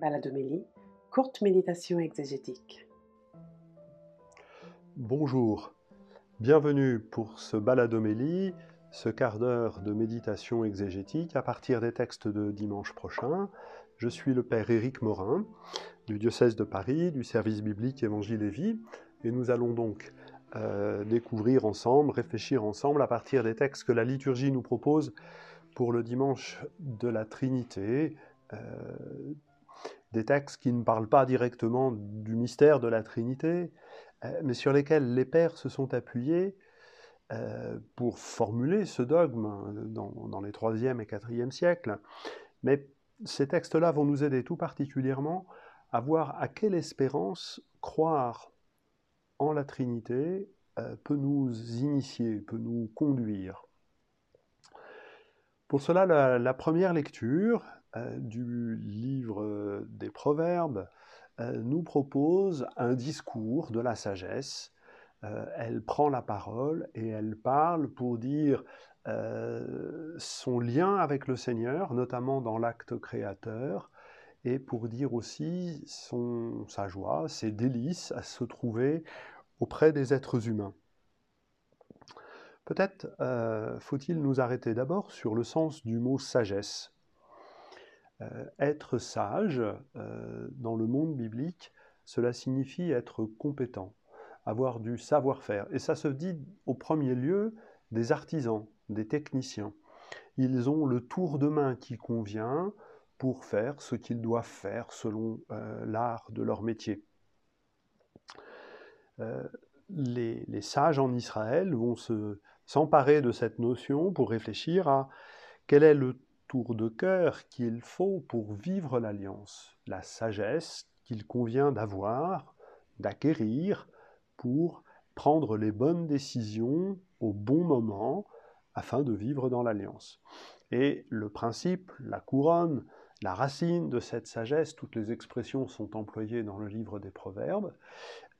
Baladomélie, courte méditation exégétique. Bonjour, bienvenue pour ce Baladomélie, ce quart d'heure de méditation exégétique à partir des textes de dimanche prochain. Je suis le Père Éric Morin du diocèse de Paris, du service biblique Évangile et Vie, et nous allons donc euh, découvrir ensemble, réfléchir ensemble à partir des textes que la liturgie nous propose pour le dimanche de la Trinité, euh, des textes qui ne parlent pas directement du mystère de la Trinité, euh, mais sur lesquels les pères se sont appuyés euh, pour formuler ce dogme dans, les 3e et 4e siècles. Mais ces textes-là vont nous aider tout particulièrement à voir à quelle espérance croire en la Trinité euh, peut nous initier, peut nous conduire. Pour cela, la première lecture, du livre des Proverbes euh, nous propose un discours de la sagesse. Euh, elle prend la parole et elle parle pour dire son lien avec le Seigneur, notamment dans l'acte créateur, et pour dire aussi sa joie, ses délices à se trouver auprès des êtres humains. Peut-être faut-il nous arrêter d'abord sur le sens du mot sagesse. Euh, être sage, euh, dans le monde biblique, cela signifie être compétent, avoir du savoir-faire. Et ça se dit au premier lieu des artisans, des techniciens. Ils ont le tour de main qui convient pour faire ce qu'ils doivent faire selon euh, l'art de leur métier. les, les, sages en Israël vont s'emparer de cette notion pour réfléchir à quel est le tour de cœur qu'il faut pour vivre l'alliance, la sagesse qu'il convient d'avoir, d'acquérir pour prendre les bonnes décisions au bon moment afin de vivre dans l'alliance. Et le principe, la couronne, la racine de cette sagesse, toutes les expressions sont employées dans le livre des Proverbes,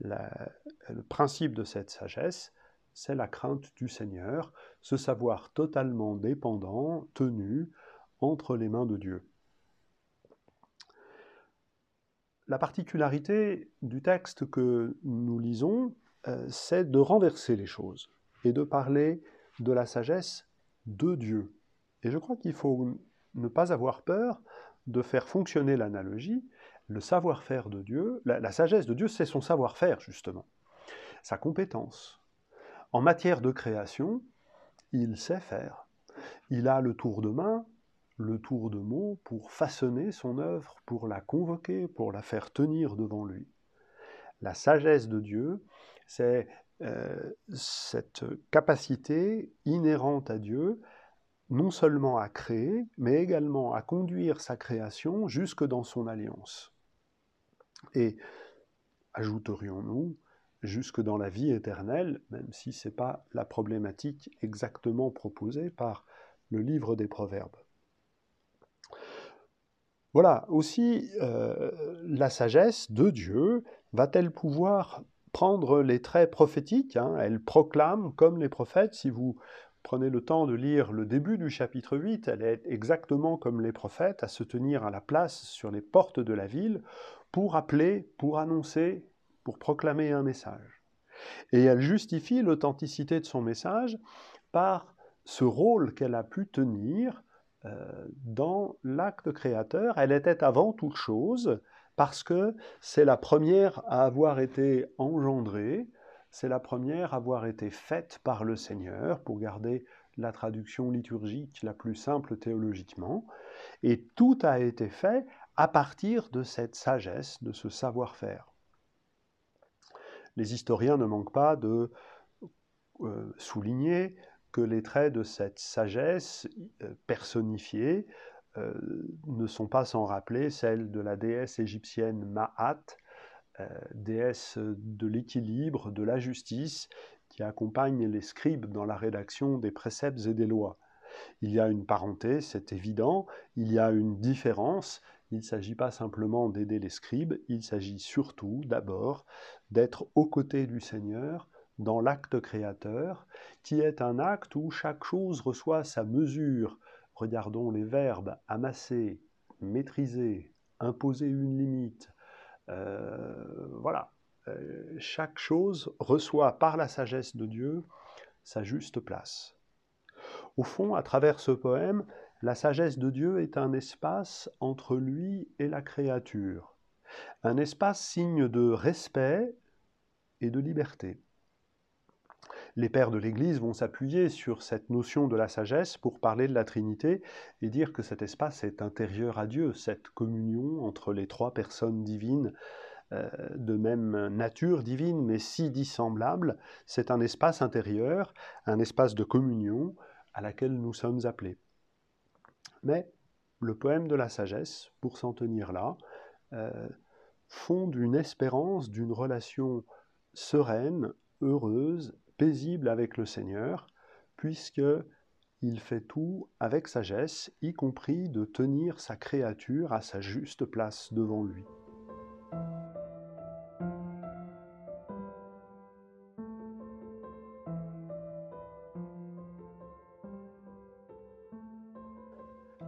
le principe de cette sagesse, c'est la crainte du Seigneur, ce savoir totalement dépendant, tenu, entre les mains de Dieu. La particularité du texte que nous lisons, euh, c'est de renverser les choses et de parler de la sagesse de Dieu. Et je crois qu'il faut ne pas avoir peur de faire fonctionner l'analogie. Le savoir-faire de Dieu, la sagesse de Dieu, c'est son savoir-faire, justement, sa compétence. En matière de création, il sait faire. Il a le tour de main le tour de mots pour façonner son œuvre, pour la convoquer, pour la faire tenir devant lui. La sagesse de Dieu, c'est euh, cette capacité inhérente à Dieu, non seulement à créer, mais également à conduire sa création jusque dans son alliance. Et ajouterions-nous, jusque dans la vie éternelle, même si ce n'est pas la problématique exactement proposée par le livre des Proverbes. Voilà, aussi, euh, la sagesse de Dieu va-t-elle pouvoir prendre les traits prophétiques hein? Elle proclame, comme les prophètes, si vous prenez le temps de lire le début du chapitre 8, elle est exactement comme les prophètes, à se tenir à la place sur les portes de la ville pour appeler, pour annoncer, pour proclamer un message. Et elle justifie l'authenticité de son message par ce rôle qu'elle a pu tenir dans l'acte créateur, elle était avant toute chose parce que c'est la première à avoir été engendrée, c'est la première à avoir été faite par le Seigneur, pour garder la traduction liturgique la plus simple théologiquement, et tout a été fait à partir de cette sagesse, de ce savoir-faire. Les historiens ne manquent pas de euh, souligner que les traits de cette sagesse euh, personnifiée euh, ne sont pas sans rappeler celles de la déesse égyptienne Ma'at, euh, déesse de l'équilibre, de la justice, qui accompagne les scribes dans la rédaction des préceptes et des lois. Il y a une parenté, c'est évident, il y a une différence, il ne s'agit pas simplement d'aider les scribes, il s'agit surtout d'abord d'être aux côtés du Seigneur, dans l'acte créateur, qui est un acte où chaque chose reçoit sa mesure. Regardons les verbes amasser, maîtriser, imposer une limite. voilà, chaque chose reçoit par la sagesse de Dieu sa juste place. Au fond, à travers ce poème, la sagesse de Dieu est un espace entre lui et la créature, un espace signe de respect et de liberté. Les pères de l'Église vont s'appuyer sur cette notion de la sagesse pour parler de la Trinité et dire que cet espace est intérieur à Dieu, cette communion entre les trois personnes divines euh, de même nature divine, mais si dissemblable, c'est un espace intérieur, un espace de communion à laquelle nous sommes appelés. Mais le poème de la sagesse, pour s'en tenir là, euh, fonde une espérance d'une relation sereine, heureuse, paisible avec le Seigneur, puisque il fait tout avec sagesse, y compris de tenir sa créature à sa juste place devant lui.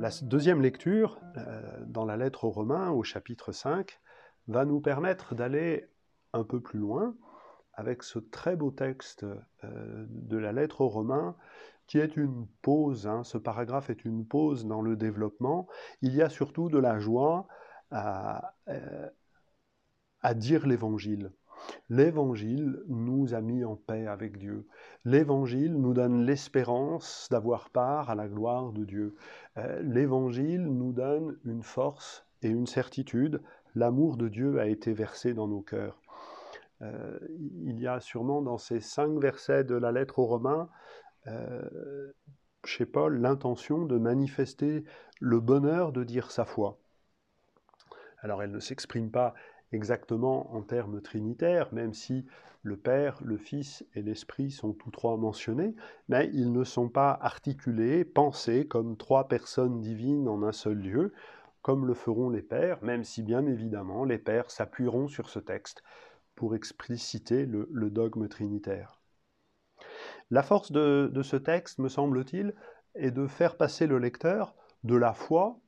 La deuxième lecture, euh, dans la lettre aux Romains, au chapitre 5, va nous permettre d'aller un peu plus loin avec ce très beau texte euh, de la lettre aux Romains, qui est une pause, hein. ce paragraphe est une pause dans le développement. Il y a surtout de la joie à euh, dire l'Évangile. L'Évangile nous a mis en paix avec Dieu. L'Évangile nous donne l'espérance d'avoir part à la gloire de Dieu. Euh, L'Évangile nous donne une force et une certitude. L'amour de Dieu a été versé dans nos cœurs. Euh, il y a sûrement dans ces cinq versets de la lettre aux Romains, euh, chez Paul, l'intention de manifester le bonheur de dire sa foi. Alors elle ne s'exprime pas exactement en termes trinitaires, même si le Père, le Fils et l'Esprit sont tous trois mentionnés, mais ils ne sont pas articulés, pensés comme trois personnes divines en un seul lieu, comme le feront les Pères, même si bien évidemment les Pères s'appuieront sur ce texte pour expliciter le, dogme trinitaire. La force de, ce texte, me semble-t-il, est de faire passer le lecteur de la foi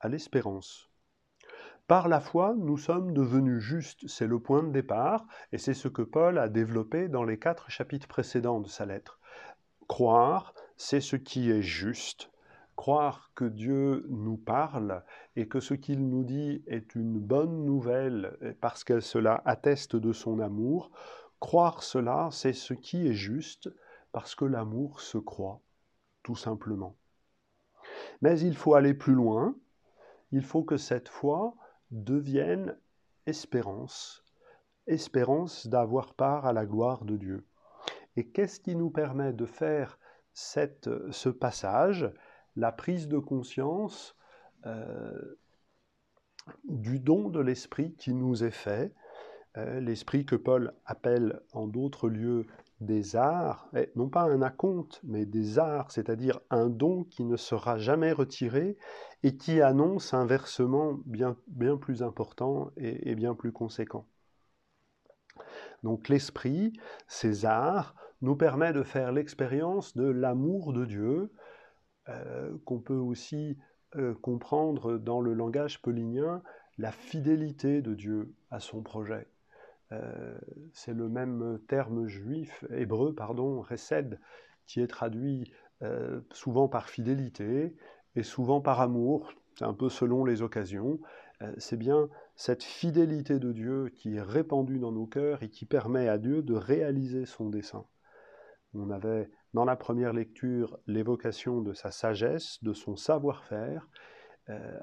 à l'espérance. Par la foi, nous sommes devenus justes, c'est le point de départ, et c'est ce que Paul a développé dans les quatre chapitres précédents de sa lettre. Croire, c'est ce qui est juste. Croire que Dieu nous parle et que ce qu'il nous dit est une bonne nouvelle parce que cela atteste de son amour. Croire cela, c'est ce qui est juste parce que l'amour se croit, tout simplement. Mais il faut aller plus loin. Il faut que cette foi deviennent espérance, espérance d'avoir part à la gloire de Dieu. Et qu'est-ce qui nous permet de faire cette, ce passage, la prise de conscience euh, du don de l'Esprit qui nous est fait, euh, l'Esprit que Paul appelle en d'autres lieux des arts, non pas un acompte, mais des arts, c'est-à-dire un don qui ne sera jamais retiré et qui annonce un versement bien, bien plus important et, bien plus conséquent. Donc l'esprit, ces arts, nous permet de faire l'expérience de l'amour de Dieu, euh, qu'on peut aussi euh, comprendre dans le langage paulinien, la fidélité de Dieu à son projet. Euh, c'est le même terme juif, hébreu, pardon, resed, qui est traduit souvent par fidélité et souvent par amour, un peu selon les occasions. C'est bien cette fidélité de Dieu qui est répandue dans nos cœurs et qui permet à Dieu de réaliser son dessein. On avait dans la première lecture l'évocation de sa sagesse, de son savoir-faire.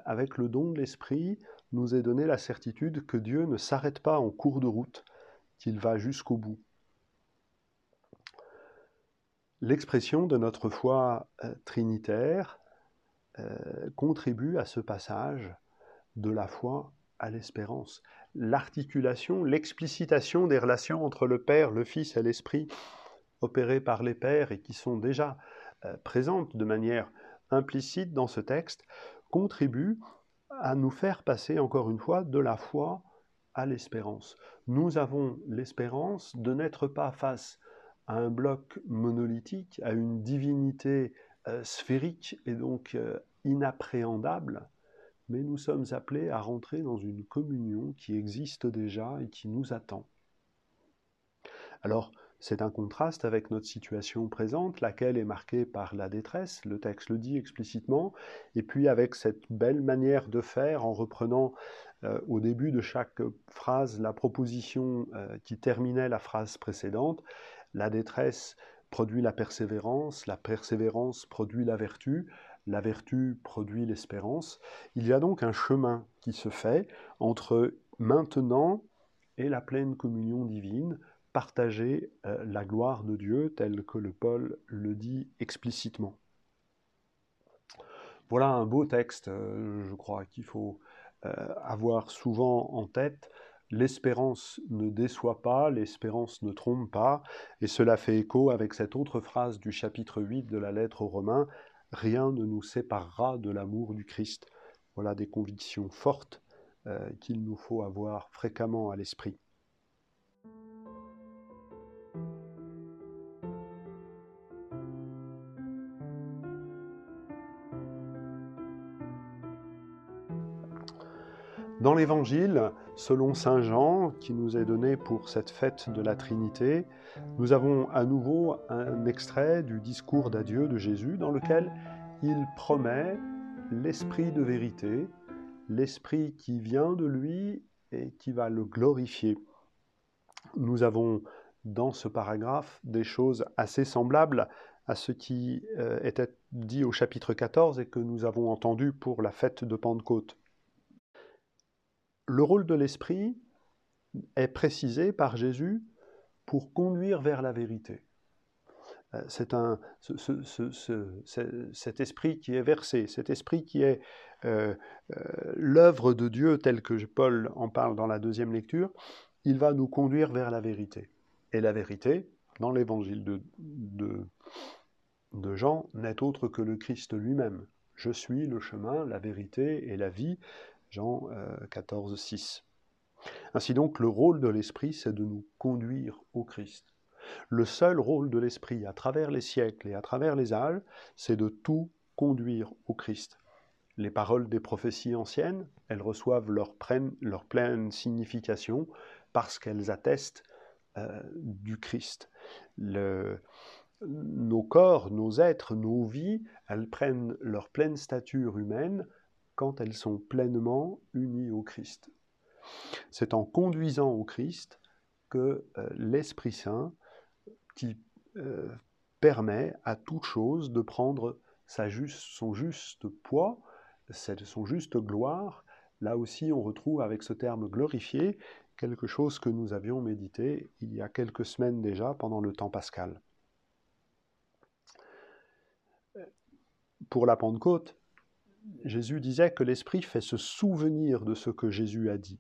avec le don de l'Esprit, nous est donné la certitude que Dieu ne s'arrête pas en cours de route, qu'il va jusqu'au bout. L'expression de notre foi euh, trinitaire euh, contribue à ce passage de la foi à l'espérance. L'articulation, l'explicitation des relations entre le Père, le Fils et l'Esprit opérées par les Pères et qui sont déjà euh, présentes de manière implicite dans ce texte contribue à nous faire passer encore une fois de la foi à l'espérance. Nous avons l'espérance de n'être pas face à un bloc monolithique, à une divinité euh, sphérique et donc euh, inappréhendable, mais nous sommes appelés à rentrer dans une communion qui existe déjà et qui nous attend. Alors, c'est un contraste avec notre situation présente, laquelle est marquée par la détresse, le texte le dit explicitement, et puis avec cette belle manière de faire en reprenant euh, au début de chaque phrase la proposition euh, qui terminait la phrase précédente, la détresse produit la persévérance, la persévérance produit la vertu, la vertu produit l'espérance. Il y a donc un chemin qui se fait entre maintenant et la pleine communion divine, partager euh, la gloire de Dieu tel que le Paul le dit explicitement. Voilà un beau texte, euh, je crois, qu'il faut euh, avoir souvent en tête. L'espérance ne déçoit pas, l'espérance ne trompe pas, et cela fait écho avec cette autre phrase du chapitre 8 de la lettre aux Romains, Rien ne nous séparera de l'amour du Christ. Voilà des convictions fortes qu'il nous faut avoir fréquemment à l'esprit. Dans l'Évangile, selon Saint Jean, qui nous est donné pour cette fête de la Trinité, nous avons à nouveau un extrait du discours d'adieu de Jésus dans lequel il promet l'esprit de vérité, l'esprit qui vient de lui et qui va le glorifier. Nous avons dans ce paragraphe des choses assez semblables à ce qui euh, était dit au chapitre 14 et que nous avons entendu pour la fête de Pentecôte le rôle de l'esprit est précisé par Jésus pour conduire vers la vérité. Euh, c'est un, cet esprit qui est versé, cet esprit qui est euh, euh, l'œuvre de Dieu telle que Paul en parle dans la deuxième lecture, il va nous conduire vers la vérité. Et la vérité, dans l'évangile de Jean, n'est autre que le Christ lui-même. Je suis le chemin, la vérité et la vie. Jean 14, euh, 6. Ainsi donc, le rôle de l'Esprit, c'est de nous conduire au Christ. Le seul rôle de l'Esprit, à travers les siècles et à travers les âges, c'est de tout conduire au Christ. Les paroles des prophéties anciennes, elles reçoivent leur, pleine, signification parce qu'elles attestent euh, du Christ. nos corps, nos êtres, nos vies, elles prennent leur pleine stature humaine quand elles sont pleinement unies au Christ. C'est en conduisant au Christ que euh, l'Esprit Saint, qui euh, permet à toute chose de prendre sa juste, son juste poids, son juste gloire, là aussi on retrouve avec ce terme glorifié quelque chose que nous avions médité il y a quelques semaines déjà pendant le temps pascal. Pour la Pentecôte, Jésus disait que l'Esprit fait se souvenir de ce que Jésus a dit.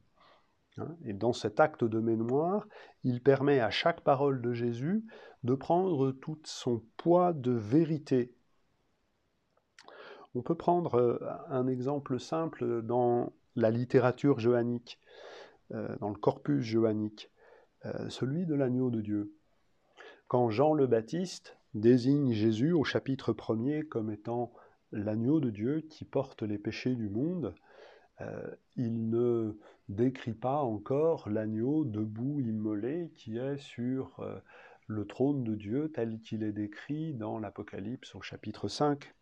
Hein. Et dans cet acte de mémoire, il permet à chaque parole de Jésus de prendre tout son poids de vérité. On peut prendre euh, un exemple simple dans la littérature johannique, euh, dans le corpus johannique, euh, celui de l'agneau de Dieu. Quand Jean le Baptiste désigne Jésus au chapitre 1er comme étant l'agneau de Dieu qui porte les péchés du monde, euh, il ne décrit pas encore l'agneau debout immolé qui est sur euh, le trône de Dieu tel qu'il est décrit dans l'Apocalypse au chapitre 5.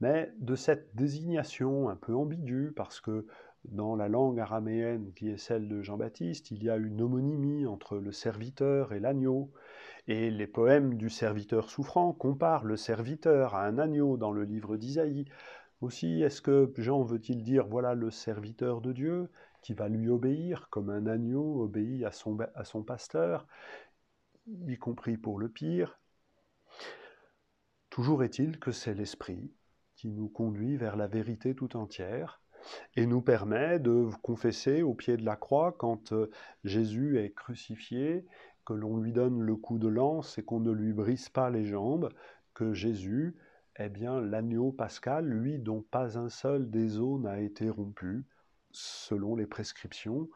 Mais de cette désignation un peu ambiguë, parce que dans la langue araméenne qui est celle de Jean-Baptiste, il y a une homonymie entre le serviteur et l'agneau, et les poèmes du serviteur souffrant comparent le serviteur à un agneau dans le livre d'Isaïe. Aussi, est-ce que Jean veut-il dire voilà le serviteur de Dieu qui va lui obéir comme un agneau obéit à son, pasteur, y compris pour le pire? Toujours est-il que c'est l'Esprit qui nous conduit vers la vérité tout entière et nous permet de confesser au pied de la croix quand euh, Jésus est crucifié que l'on lui donne le coup de lance et qu'on ne lui brise pas les jambes, que Jésus est bien l'agneau pascal, lui dont pas un seul des os n'a été rompu, selon les prescriptions,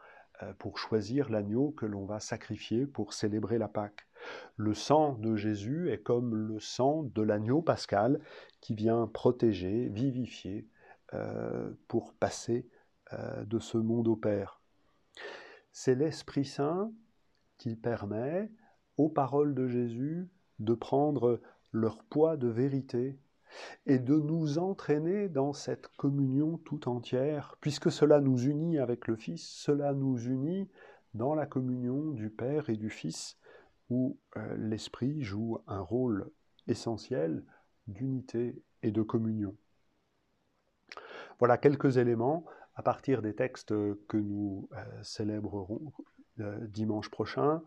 euh, pour choisir l'agneau que l'on va sacrifier pour célébrer la Pâque. Le sang de Jésus est comme le sang de l'agneau pascal qui vient protéger, vivifier euh, pour passer euh, de ce monde au Père. C'est l'Esprit Saint qui permet aux paroles de Jésus de prendre leur poids de vérité et de nous entraîner dans cette communion tout entière, puisque cela nous unit avec le Fils, cela nous unit dans la communion du Père et du Fils, où euh, l'Esprit joue un rôle essentiel d'unité et de communion. Voilà quelques éléments à partir des textes que nous euh, célébrerons dimanche prochain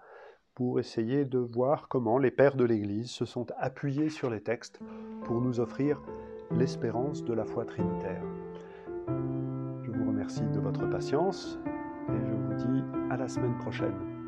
pour essayer de voir comment les pères de l'Église se sont appuyés sur les textes pour nous offrir l'espérance de la foi trinitaire. Je vous remercie de votre patience et je vous dis à la semaine prochaine.